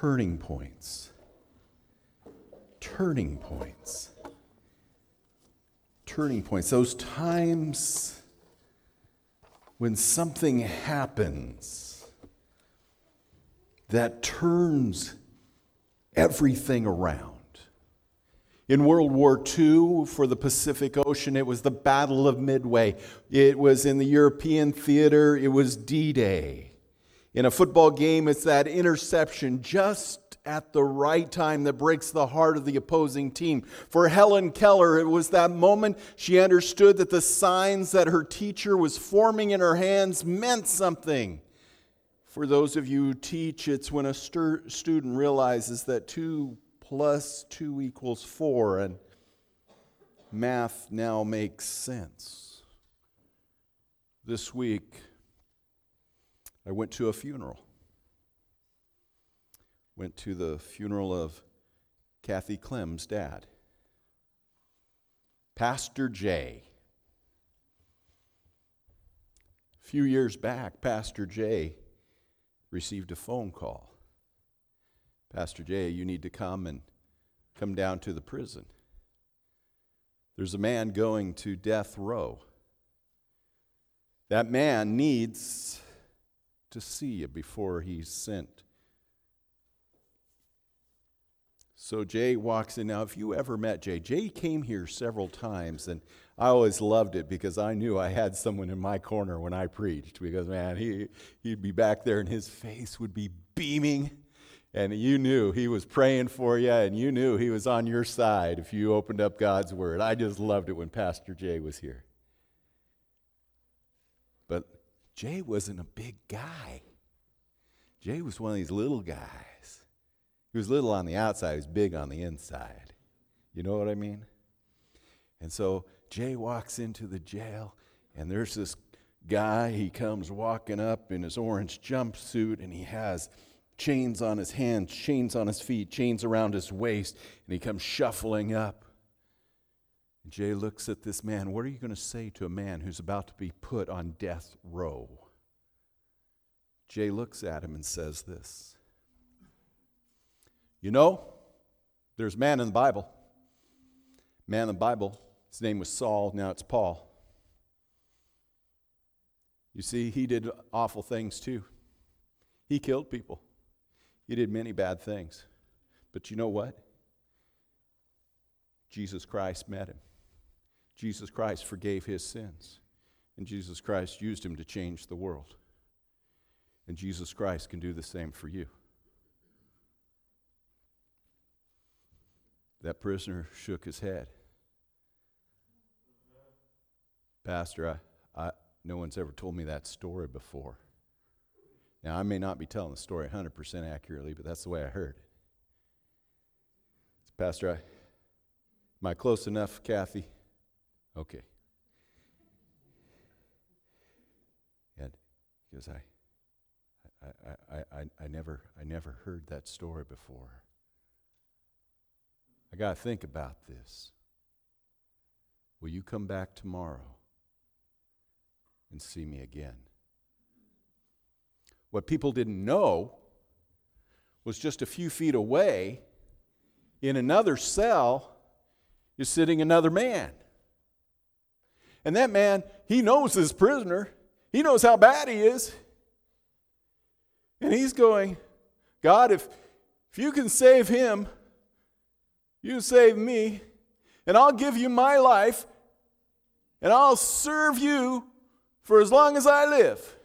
turning points. Turning points. Turning points. Those times when something happens that turns everything around. In World War II, for the Pacific Ocean, it was the Battle of Midway. It was in the European theater, it was D Day. In a football game, it's that interception just at the right time that breaks the heart of the opposing team. For Helen Keller, it was that moment she understood that the signs that her teacher was forming in her hands meant something. For those of you who teach, it's when a student realizes that two plus 2 equals 4, and math now makes sense. This week, I went to a funeral. Went to the funeral of Kathy Clem's dad, Pastor Jay. A few years back, Pastor Jay received a phone call Pastor Jay, you need to come and come down to the prison. There's a man going to death row. That man needs to see you before he's sent. So Jay walks in. Now, if you ever met Jay, Jay came here several times, and I always loved it because I knew I had someone in my corner when I preached. Because, man, he, he'd be back there and his face would be beaming and you knew he was praying for you and you knew he was on your side if you opened up God's word. I just loved it when Pastor Jay was here. But Jay wasn't a big guy. Jay was one of these little guys. He was little on the outside, he was big on the inside. You know what I mean? And so Jay walks into the jail, and there's this guy. He comes walking up in his orange jumpsuit, and he has chains on his hands, chains on his feet, chains around his waist, and he comes shuffling up. Jay looks at this man. What are you going to say to a man who's about to be put on death row? Jay looks at him and says this You know, there's a man in the Bible. Man in the Bible, his name was Saul, now it's Paul. You see, he did awful things too. He killed people. He did many bad things. But you know what? Jesus Christ met him. Jesus Christ forgave his sins. And Jesus Christ used him to change the world. And Jesus Christ can do the same for you. That prisoner shook his head. Pastor, I, I, no one's ever told me that story before. Now, I may not be telling the story 100% accurately, but that's the way I heard it. Pastor, I, am I close enough, Kathy? Okay. Yeah, because I, I, I, I, I, never, I never heard that story before. I got to think about this. Will you come back tomorrow and see me again? What people didn't know was just a few feet away in another cell is sitting another man. And that man, he knows his prisoner. He knows how bad he is. And he's going, God, if, if you can save him, you save me, and I'll give you my life, and I'll serve you for as long as I live.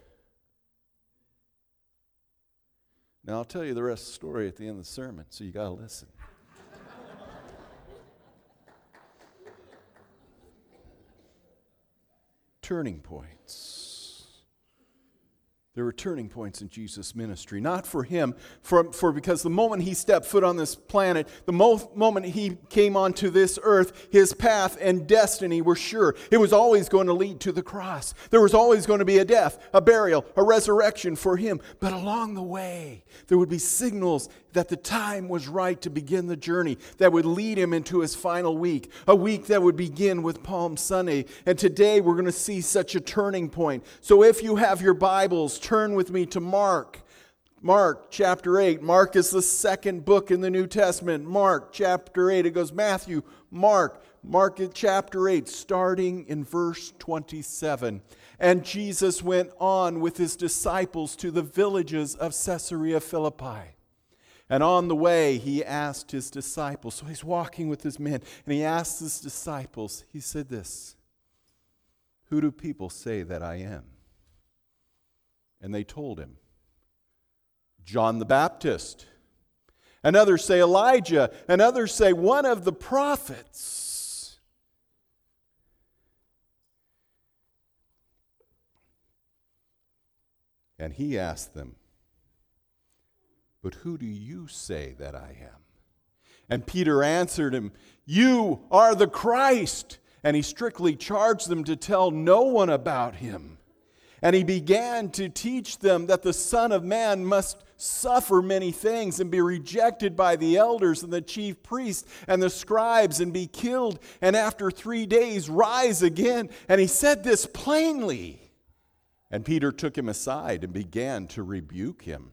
Now, I'll tell you the rest of the story at the end of the sermon, so you got to listen. Turning points. There were turning points in Jesus' ministry, not for him, for, for because the moment he stepped foot on this planet, the mo- moment he came onto this earth, his path and destiny were sure. It was always going to lead to the cross. There was always going to be a death, a burial, a resurrection for him. But along the way, there would be signals that the time was right to begin the journey that would lead him into his final week, a week that would begin with Palm Sunday. And today we're going to see such a turning point. So if you have your Bibles, turn with me to Mark. Mark chapter 8. Mark is the second book in the New Testament. Mark chapter 8. It goes Matthew, Mark, Mark chapter 8, starting in verse 27. And Jesus went on with his disciples to the villages of Caesarea Philippi. And on the way, he asked his disciples. So he's walking with his men, and he asked his disciples, he said this Who do people say that I am? And they told him, John the Baptist. And others say Elijah, and others say one of the prophets. And he asked them, But who do you say that I am? And Peter answered him, You are the Christ. And he strictly charged them to tell no one about him. And he began to teach them that the Son of Man must suffer many things and be rejected by the elders and the chief priests and the scribes and be killed, and after three days rise again. And he said this plainly. And Peter took him aside and began to rebuke him.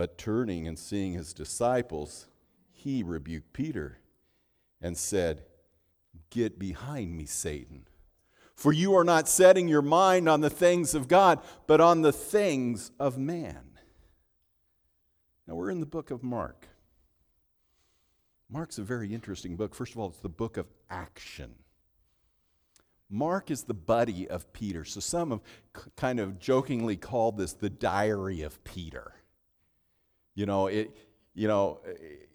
But turning and seeing his disciples, he rebuked Peter and said, Get behind me, Satan. For you are not setting your mind on the things of God, but on the things of man. Now we're in the book of Mark. Mark's a very interesting book. First of all, it's the book of action. Mark is the buddy of Peter. So some have kind of jokingly called this the diary of Peter. You know, it you know,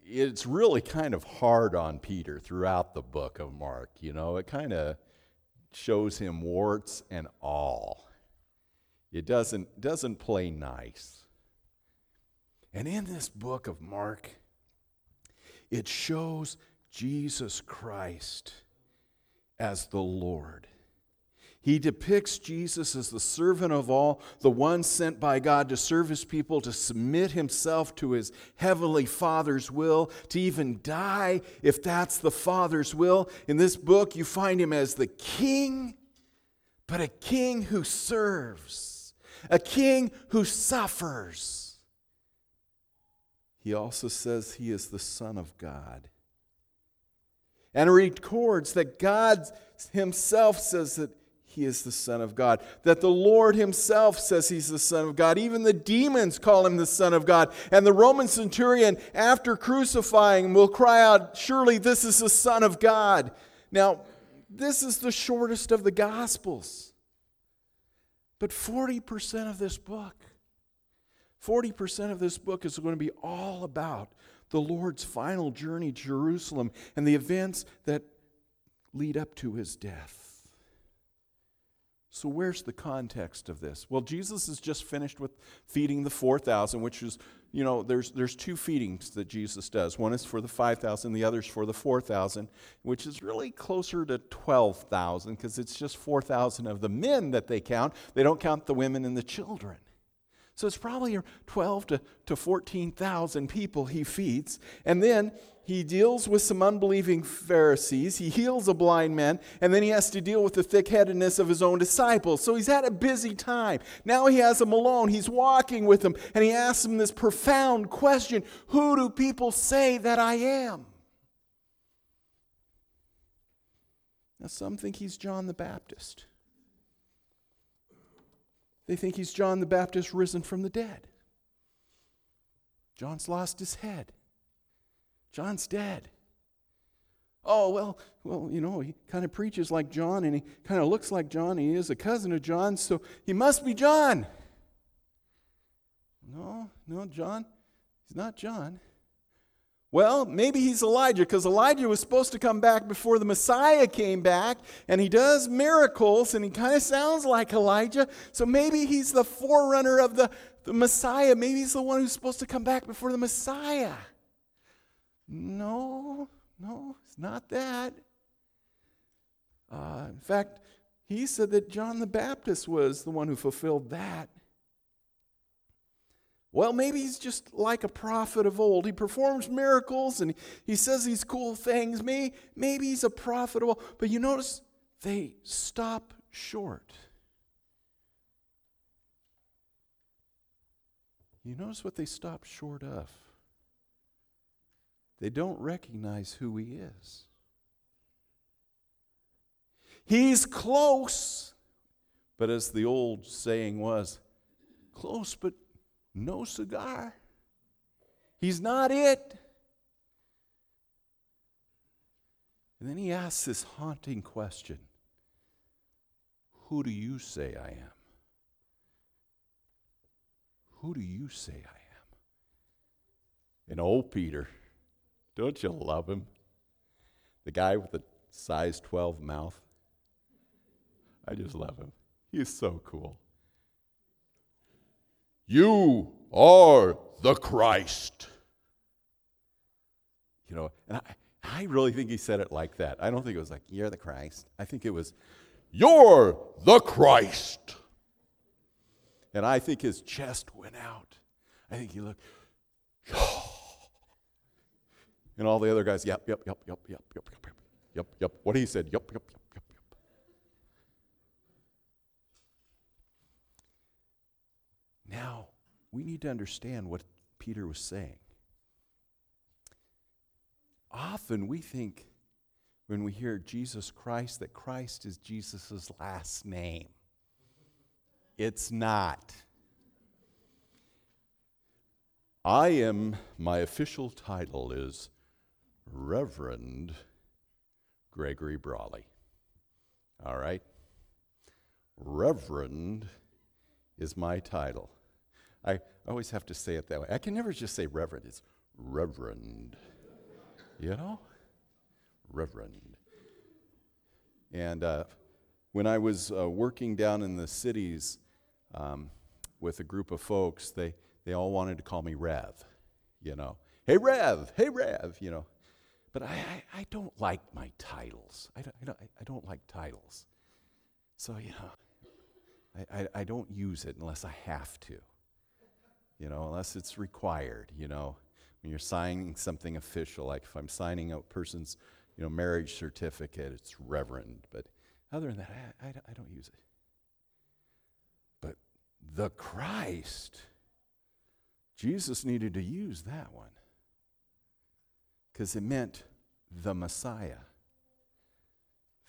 it's really kind of hard on Peter throughout the book of Mark. You know, it kind of shows him warts and all. It doesn't, doesn't play nice. And in this book of Mark, it shows Jesus Christ as the Lord. He depicts Jesus as the servant of all, the one sent by God to serve his people, to submit himself to his heavenly Father's will, to even die if that's the Father's will. In this book, you find him as the king, but a king who serves, a king who suffers. He also says he is the Son of God. And records that God himself says that he is the Son of God. That the Lord Himself says He's the Son of God. Even the demons call Him the Son of God. And the Roman centurion, after crucifying, will cry out, Surely this is the Son of God. Now, this is the shortest of the Gospels. But 40% of this book, 40% of this book is going to be all about the Lord's final journey to Jerusalem and the events that lead up to his death. So, where's the context of this? Well, Jesus has just finished with feeding the 4,000, which is, you know, there's, there's two feedings that Jesus does. One is for the 5,000, the other is for the 4,000, which is really closer to 12,000 because it's just 4,000 of the men that they count. They don't count the women and the children. So it's probably 12 to, to 14,000 people he feeds. And then he deals with some unbelieving Pharisees. He heals a blind man. And then he has to deal with the thick headedness of his own disciples. So he's had a busy time. Now he has them alone. He's walking with them. And he asks them this profound question Who do people say that I am? Now, some think he's John the Baptist. They think he's John the Baptist risen from the dead. John's lost his head. John's dead. Oh, well, well, you know, he kind of preaches like John and he kind of looks like John. he is a cousin of John, so he must be John. No, no, John. He's not John. Well, maybe he's Elijah because Elijah was supposed to come back before the Messiah came back, and he does miracles, and he kind of sounds like Elijah. So maybe he's the forerunner of the, the Messiah. Maybe he's the one who's supposed to come back before the Messiah. No, no, it's not that. Uh, in fact, he said that John the Baptist was the one who fulfilled that. Well, maybe he's just like a prophet of old. He performs miracles and he says these cool things. Maybe, maybe he's a prophet of old. But you notice they stop short. You notice what they stop short of? They don't recognize who he is. He's close, but as the old saying was, close but no cigar. He's not it. And then he asks this haunting question Who do you say I am? Who do you say I am? And old Peter, don't you love him? The guy with the size 12 mouth. I just love him. He's so cool. You are the Christ. You know, and I, I really think he said it like that. I don't think it was like, You're the Christ. I think it was, You're the Christ. And I think his chest went out. I think he looked, and all the other guys, Yep, yep, yep, yep, yep, yep, yep, yep, yep, yep. What he said, Yep, yep, yep. Now, we need to understand what Peter was saying. Often we think when we hear Jesus Christ that Christ is Jesus' last name. It's not. I am, my official title is Reverend Gregory Brawley. All right? Reverend is my title. I always have to say it that way. I can never just say Reverend, it's Reverend. You know? Reverend. And uh, when I was uh, working down in the cities um, with a group of folks, they, they all wanted to call me Rev, you know. Hey, Rev! Hey, Rev! You know. But I, I, I don't like my titles. I don't, I, don't, I don't like titles. So, you know, I, I, I don't use it unless I have to, you know, unless it's required, you know when you're signing something official, like if I'm signing a person's you know, marriage certificate, it's reverend. But other than that, I, I, I don't use it. But the Christ, Jesus needed to use that one because it meant the Messiah,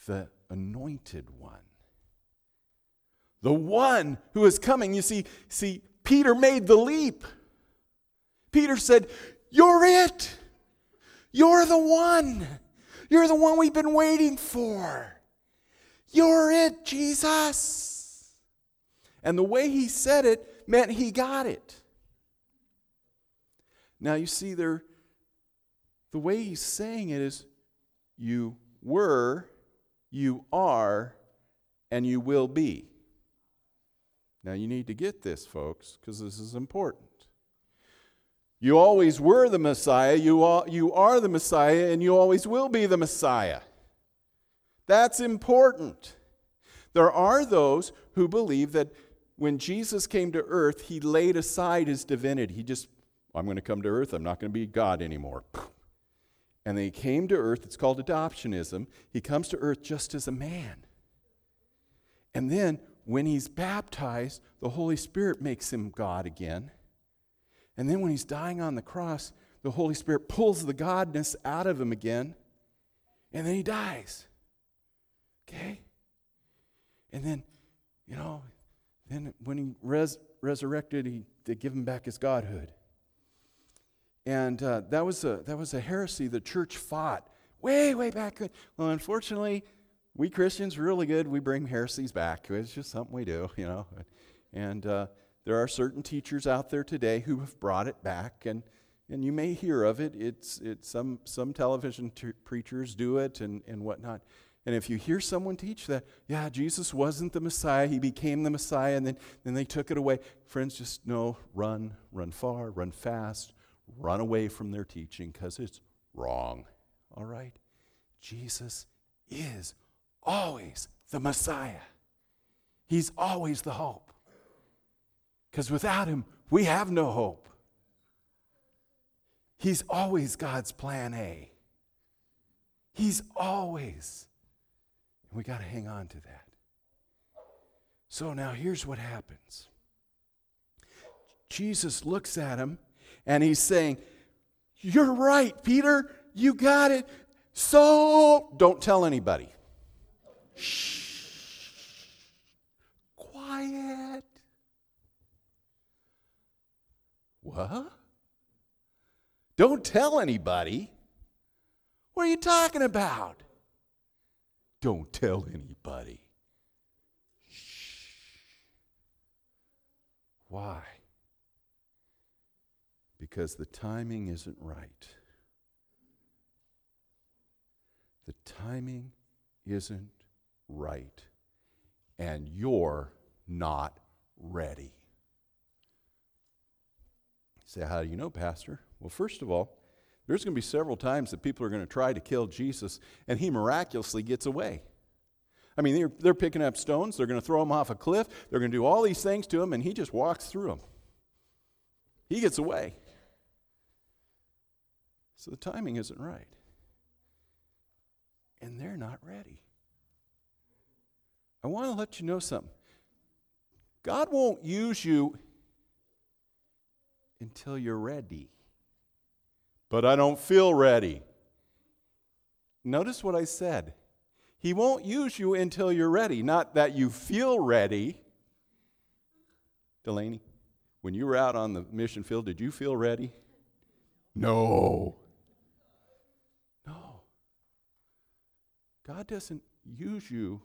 the anointed one, the one who is coming. You see, see, Peter made the leap. Peter said, you're it. You're the one. You're the one we've been waiting for. You're it, Jesus. And the way he said it meant he got it. Now you see there the way he's saying it is you were, you are, and you will be. Now you need to get this, folks, because this is important. You always were the Messiah, you are, you are the Messiah, and you always will be the Messiah. That's important. There are those who believe that when Jesus came to earth, he laid aside his divinity. He just, I'm going to come to earth, I'm not going to be God anymore. And then he came to earth, it's called adoptionism. He comes to earth just as a man. And then when he's baptized, the Holy Spirit makes him God again. And then when he's dying on the cross, the Holy Spirit pulls the godness out of him again, and then he dies. Okay? And then, you know, then when he res- resurrected, he, they give him back his godhood. And uh, that, was a, that was a heresy the church fought way, way back. Well, unfortunately, we Christians really good. We bring heresies back. It's just something we do, you know. And uh, there are certain teachers out there today who have brought it back, and, and you may hear of it. It's, it's some, some television t- preachers do it and, and whatnot. And if you hear someone teach that, yeah, Jesus wasn't the Messiah, he became the Messiah, and then, then they took it away, friends, just know run, run far, run fast, run away from their teaching because it's wrong. All right? Jesus is always the Messiah, he's always the hope. Because without him, we have no hope. He's always God's plan A. He's always. And we got to hang on to that. So now here's what happens Jesus looks at him and he's saying, You're right, Peter. You got it. So don't tell anybody. Shh. Quiet. What? Don't tell anybody. What are you talking about? Don't tell anybody. Shh. Why? Because the timing isn't right. The timing isn't right. And you're not ready. You say, How do you know, Pastor? Well, first of all, there's going to be several times that people are going to try to kill Jesus, and he miraculously gets away. I mean, they're, they're picking up stones, they're going to throw him off a cliff, they're going to do all these things to him, and he just walks through them. He gets away. So the timing isn't right. And they're not ready. I want to let you know something. God won't use you until you're ready but I don't feel ready. Notice what I said. He won't use you until you're ready, not that you feel ready. Delaney, when you were out on the mission field, did you feel ready? No. No. God doesn't use you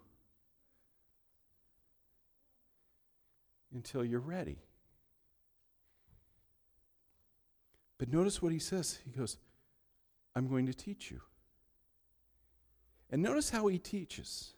until you're ready. But notice what he says. He goes, I'm going to teach you. And notice how he teaches.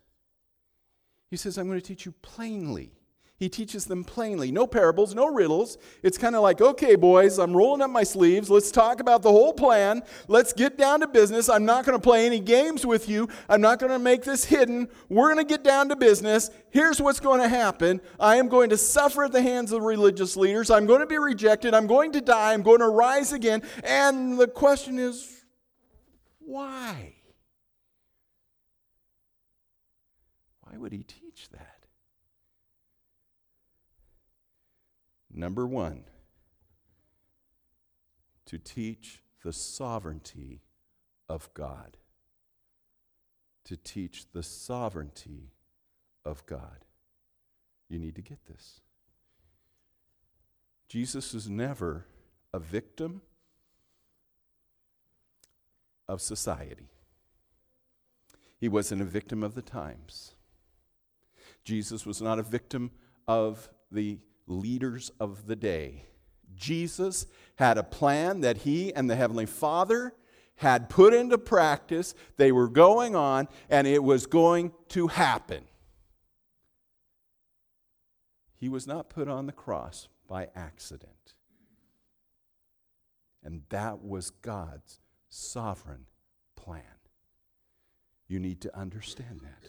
He says, I'm going to teach you plainly. He teaches them plainly. No parables, no riddles. It's kind of like, okay, boys, I'm rolling up my sleeves. Let's talk about the whole plan. Let's get down to business. I'm not going to play any games with you. I'm not going to make this hidden. We're going to get down to business. Here's what's going to happen I am going to suffer at the hands of religious leaders. I'm going to be rejected. I'm going to die. I'm going to rise again. And the question is, why? Why would he teach that? Number one, to teach the sovereignty of God. To teach the sovereignty of God. You need to get this. Jesus is never a victim of society. He wasn't a victim of the times. Jesus was not a victim of the leaders of the day. Jesus had a plan that he and the Heavenly Father had put into practice. They were going on, and it was going to happen. He was not put on the cross by accident. And that was God's sovereign plan. You need to understand that.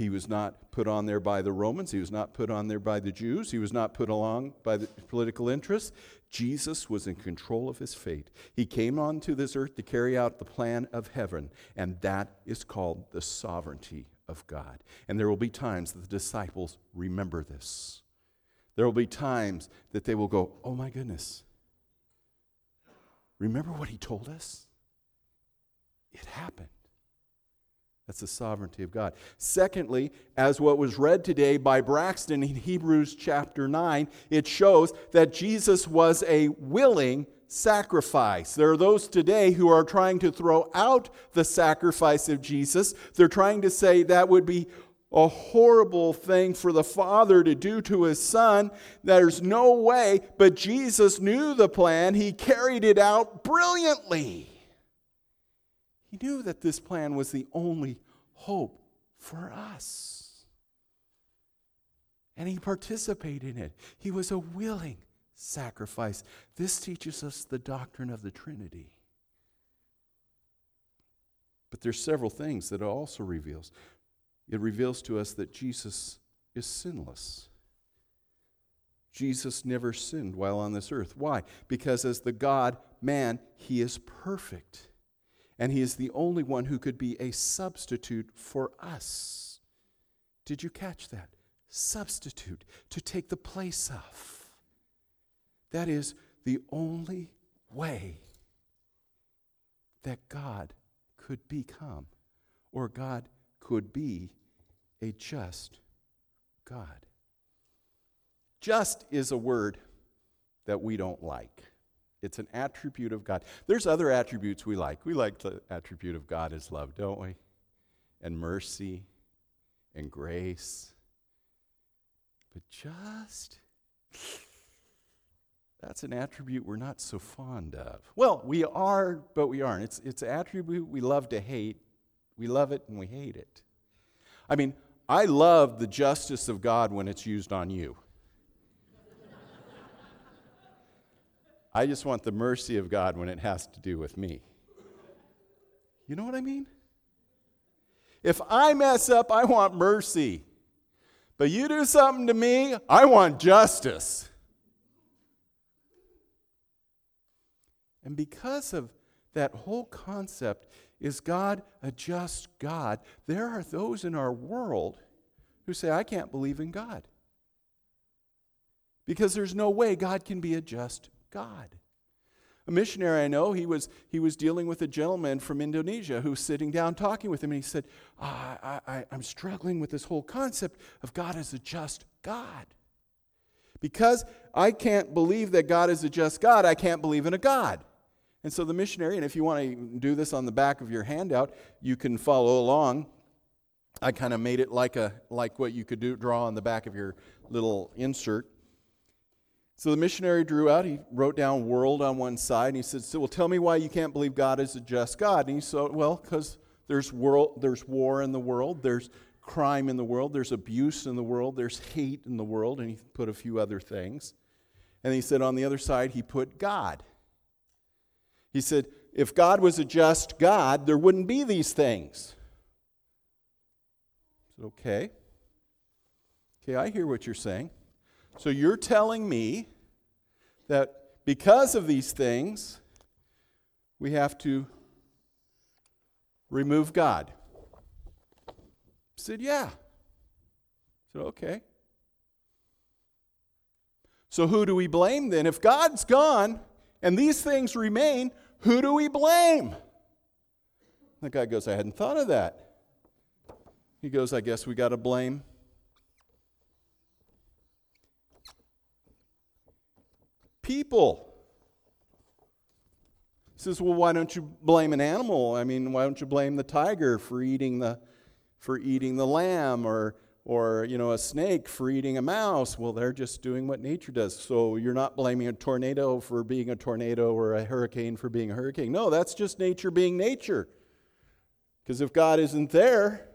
He was not put on there by the Romans. He was not put on there by the Jews. He was not put along by the political interests. Jesus was in control of his fate. He came onto this earth to carry out the plan of heaven, and that is called the sovereignty of God. And there will be times that the disciples remember this. There will be times that they will go, Oh my goodness, remember what he told us? It happened. That's the sovereignty of God. Secondly, as what was read today by Braxton in Hebrews chapter 9, it shows that Jesus was a willing sacrifice. There are those today who are trying to throw out the sacrifice of Jesus. They're trying to say that would be a horrible thing for the father to do to his son. There's no way, but Jesus knew the plan. He carried it out brilliantly. He knew that this plan was the only hope for us. And he participated in it. He was a willing sacrifice. This teaches us the doctrine of the Trinity. But there's several things that it also reveals. It reveals to us that Jesus is sinless. Jesus never sinned while on this earth. Why? Because as the God man, he is perfect and he is the only one who could be a substitute for us. Did you catch that? Substitute, to take the place of. That is the only way that God could become or God could be a just God. Just is a word that we don't like. It's an attribute of God. There's other attributes we like. We like the attribute of God as love, don't we? And mercy and grace. But just, that's an attribute we're not so fond of. Well, we are, but we aren't. It's, it's an attribute we love to hate. We love it and we hate it. I mean, I love the justice of God when it's used on you. I just want the mercy of God when it has to do with me. You know what I mean? If I mess up, I want mercy. But you do something to me, I want justice. And because of that whole concept, is God a just God? There are those in our world who say, I can't believe in God. Because there's no way God can be a just God. A missionary I know, he was, he was dealing with a gentleman from Indonesia who was sitting down talking with him, and he said, oh, I, I, I'm struggling with this whole concept of God as a just God. Because I can't believe that God is a just God, I can't believe in a God. And so the missionary, and if you want to do this on the back of your handout, you can follow along. I kind of made it like a like what you could do draw on the back of your little insert. So the missionary drew out, he wrote down world on one side, and he said, so, Well, tell me why you can't believe God is a just God. And he said, Well, because there's, world, there's war in the world, there's crime in the world, there's abuse in the world, there's hate in the world, and he put a few other things. And he said, On the other side, he put God. He said, If God was a just God, there wouldn't be these things. I said, Okay. Okay, I hear what you're saying. So you're telling me that because of these things, we have to remove God. I said, Yeah. I said, Okay. So who do we blame then? If God's gone and these things remain, who do we blame? The guy goes, I hadn't thought of that. He goes, I guess we got to blame people. He says, Well, why don't you blame an animal? I mean, why don't you blame the tiger for eating the, for eating the lamb or, or you know, a snake for eating a mouse? Well, they're just doing what nature does. So you're not blaming a tornado for being a tornado or a hurricane for being a hurricane. No, that's just nature being nature. Because if God isn't there,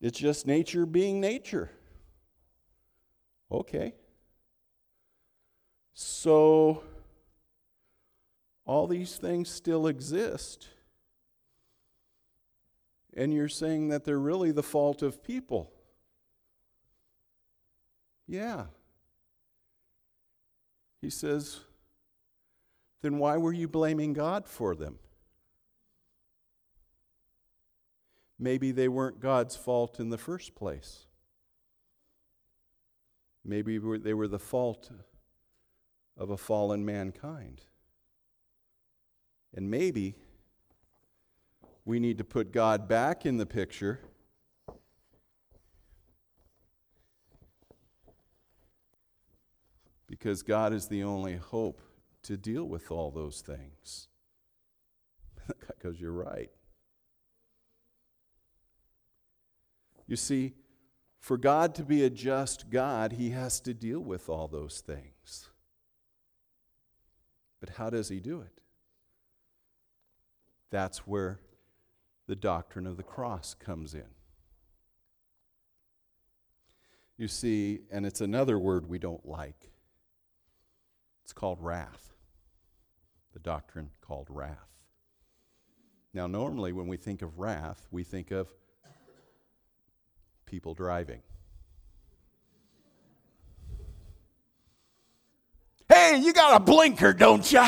it's just nature being nature. Okay. So, all these things still exist. And you're saying that they're really the fault of people. Yeah. He says, then why were you blaming God for them? Maybe they weren't God's fault in the first place. Maybe they were the fault of a fallen mankind. And maybe we need to put God back in the picture. Because God is the only hope to deal with all those things. Because you're right. You see, for God to be a just God, He has to deal with all those things. But how does he do it? That's where the doctrine of the cross comes in. You see, and it's another word we don't like. It's called wrath. The doctrine called wrath. Now, normally when we think of wrath, we think of people driving. Hey, you got a blinker, don't you?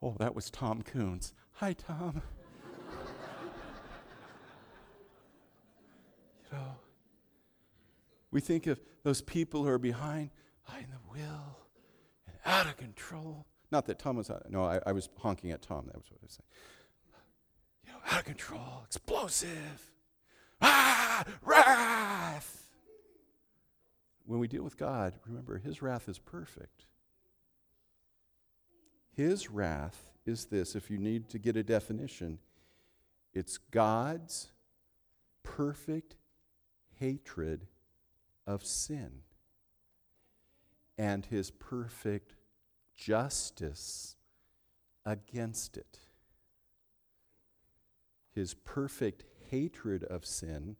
Oh, that was Tom Coons. Hi, Tom. you know, we think of those people who are behind, behind the wheel and out of control. Not that Tom was out. No, I, I was honking at Tom. That was what I was saying. You know, out of control, explosive. Ah, wrath. When we deal with God, remember, His wrath is perfect. His wrath is this, if you need to get a definition, it's God's perfect hatred of sin and his perfect justice against it. His perfect hatred of sin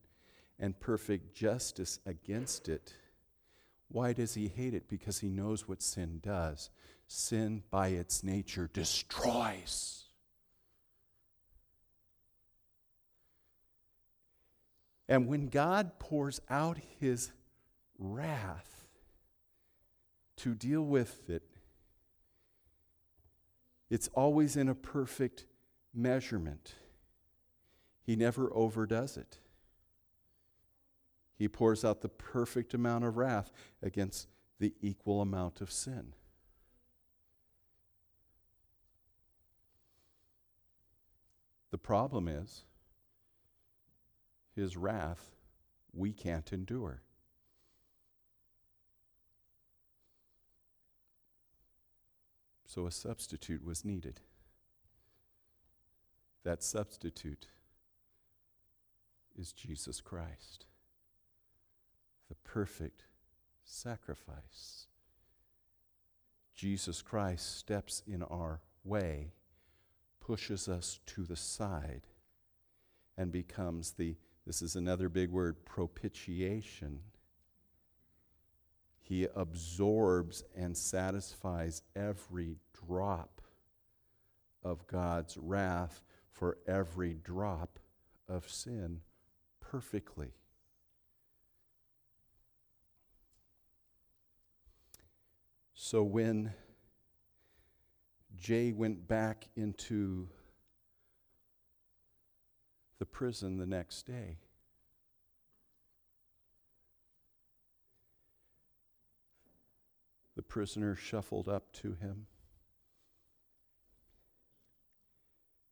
and perfect justice against it. Why does he hate it? Because he knows what sin does. Sin, by its nature, destroys. And when God pours out his wrath to deal with it, it's always in a perfect measurement. He never overdoes it. He pours out the perfect amount of wrath against the equal amount of sin. The problem is, his wrath we can't endure. So a substitute was needed. That substitute is Jesus Christ, the perfect sacrifice. Jesus Christ steps in our way, pushes us to the side, and becomes the, this is another big word, propitiation he absorbs and satisfies every drop of God's wrath for every drop of sin perfectly. So when Jay went back into the prison the next day, The prisoner shuffled up to him.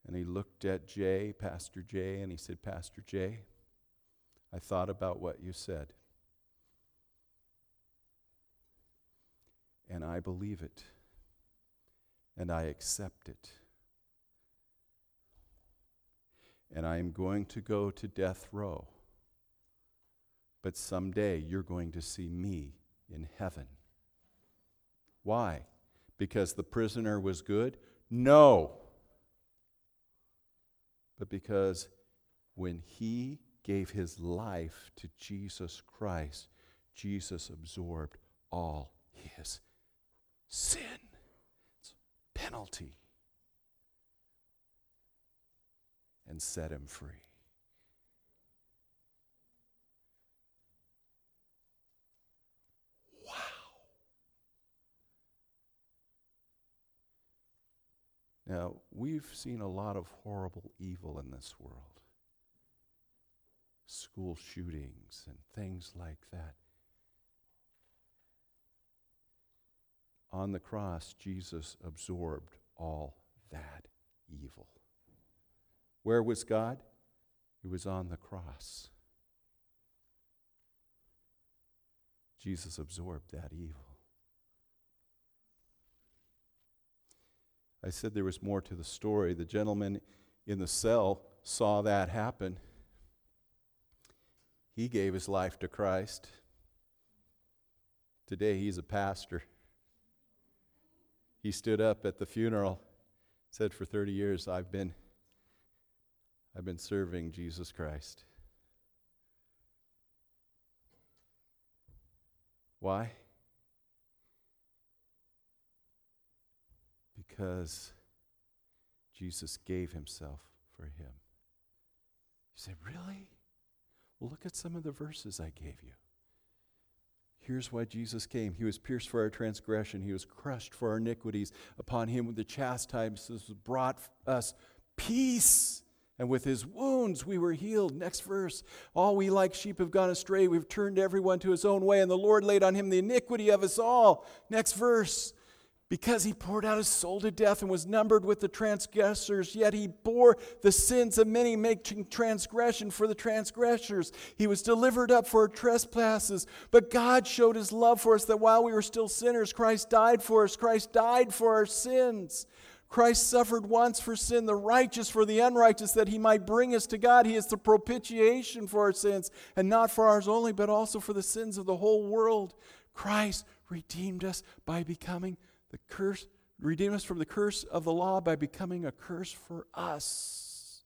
And he looked at Jay, Pastor Jay, and he said, Pastor Jay, I thought about what you said. And I believe it. And I accept it. And I am going to go to death row. But someday you're going to see me in heaven. Why? Because the prisoner was good? No. But because when he gave his life to Jesus Christ, Jesus absorbed all his sin, It's penalty, and set him free. Wow. Now, we've seen a lot of horrible evil in this world school shootings and things like that. On the cross, Jesus absorbed all that evil. Where was God? He was on the cross. Jesus absorbed that evil. I said there was more to the story. The gentleman in the cell saw that happen. He gave his life to Christ. Today he's a pastor. He stood up at the funeral, said for 30 years I've been I've been serving Jesus Christ. Why? because Jesus gave himself for him. You say, Really? Look at some of the verses I gave you. Here's why Jesus came. He was pierced for our transgression. He was crushed for our iniquities. Upon him, the chastisement brought us peace, And with his wounds we were healed. Next verse. All we like sheep have gone astray. We've turned everyone to his own way, and the Lord laid on him the iniquity of us all. Next verse. Because he poured out his soul to death and was numbered with the transgressors, yet he bore the sins of many, making transgression for the transgressors. He was delivered up for our trespasses. But God showed his love for us that while we were still sinners, Christ died for us. Christ died for our sins. Christ suffered once for sin, the righteous for the unrighteous, that he might bring us to God. He is the propitiation for our sins, and not for ours only, but also for the sins of the whole world. Christ redeemed us by becoming the curse, redeem us from the curse of the law by becoming a curse for us.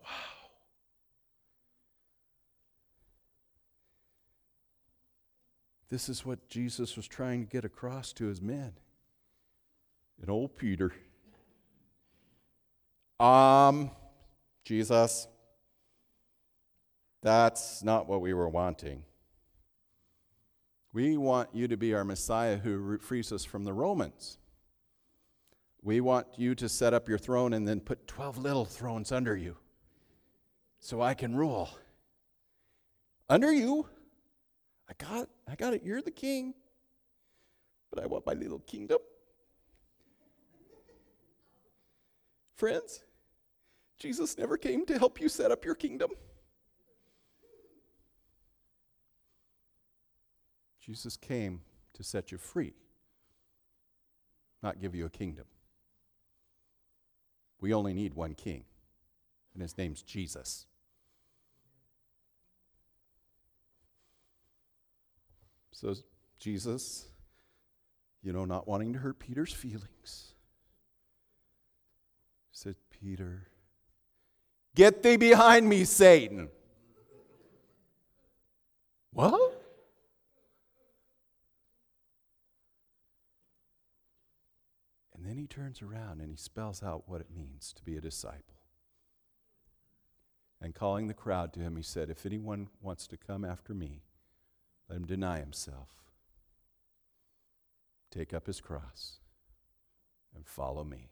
Wow. This is what Jesus was trying to get across to his men and old Peter. Um, Jesus, that's not what we were wanting. We want you to be our Messiah who frees us from the Romans. We want you to set up your throne and then put 12 little thrones under you so I can rule. Under you? I got, I got it. You're the king. But I want my little kingdom. Friends, Jesus never came to help you set up your kingdom. Jesus came to set you free, not give you a kingdom. We only need one king, and his name's Jesus. So, Jesus, you know, not wanting to hurt Peter's feelings, said Peter, Get thee behind me, Satan. What? And then he turns around and he spells out what it means to be a disciple. And calling the crowd to him, he said, If anyone wants to come after me, let him deny himself, take up his cross, and follow me.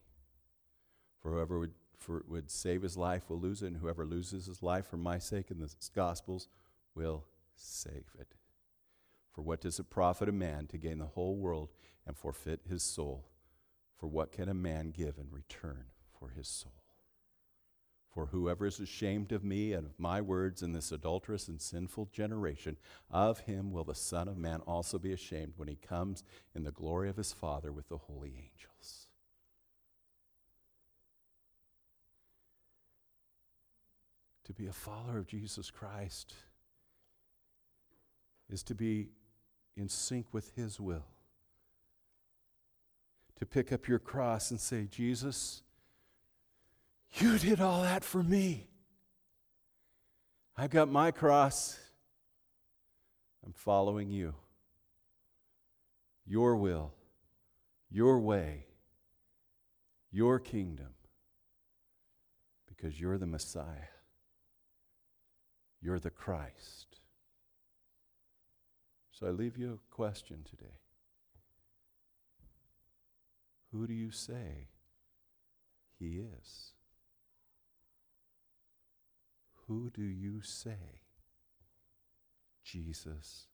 For whoever would, for, would save his life will lose it, and whoever loses his life for my sake and the Gospels will save it. For what does it profit a man to gain the whole world and forfeit his soul? For what can a man give in return for his soul? For whoever is ashamed of me and of my words in this adulterous and sinful generation, of him will the Son of Man also be ashamed when he comes in the glory of his Father with the holy angels. To be a follower of Jesus Christ is to be in sync with His will. To pick up your cross and say, Jesus, you did all that for me. I've got my cross. I'm following you. Your will, your way, your kingdom, because you're the Messiah. You're the Christ. So I leave you a question today. Who do you say he is? Who do you say Jesus?